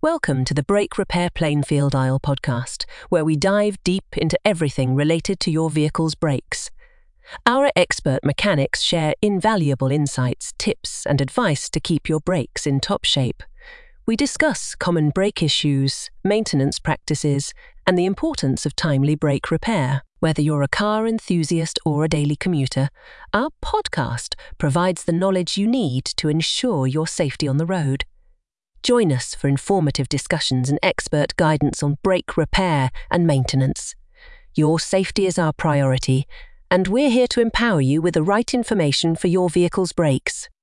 Welcome to the Brake Repair Plainfield IL podcast, where we dive deep into everything related to your vehicle's brakes. Our expert mechanics share invaluable insights, tips, and advice to keep your brakes in top shape. We discuss common brake issues, maintenance practices, and the importance of timely brake repair. Whether you're a car enthusiast or a daily commuter, our podcast provides the knowledge you need to ensure your safety on the road. Join us for informative discussions and expert guidance on brake repair and maintenance. Your safety is our priority, and we're here to empower you with the right information for your vehicle's brakes.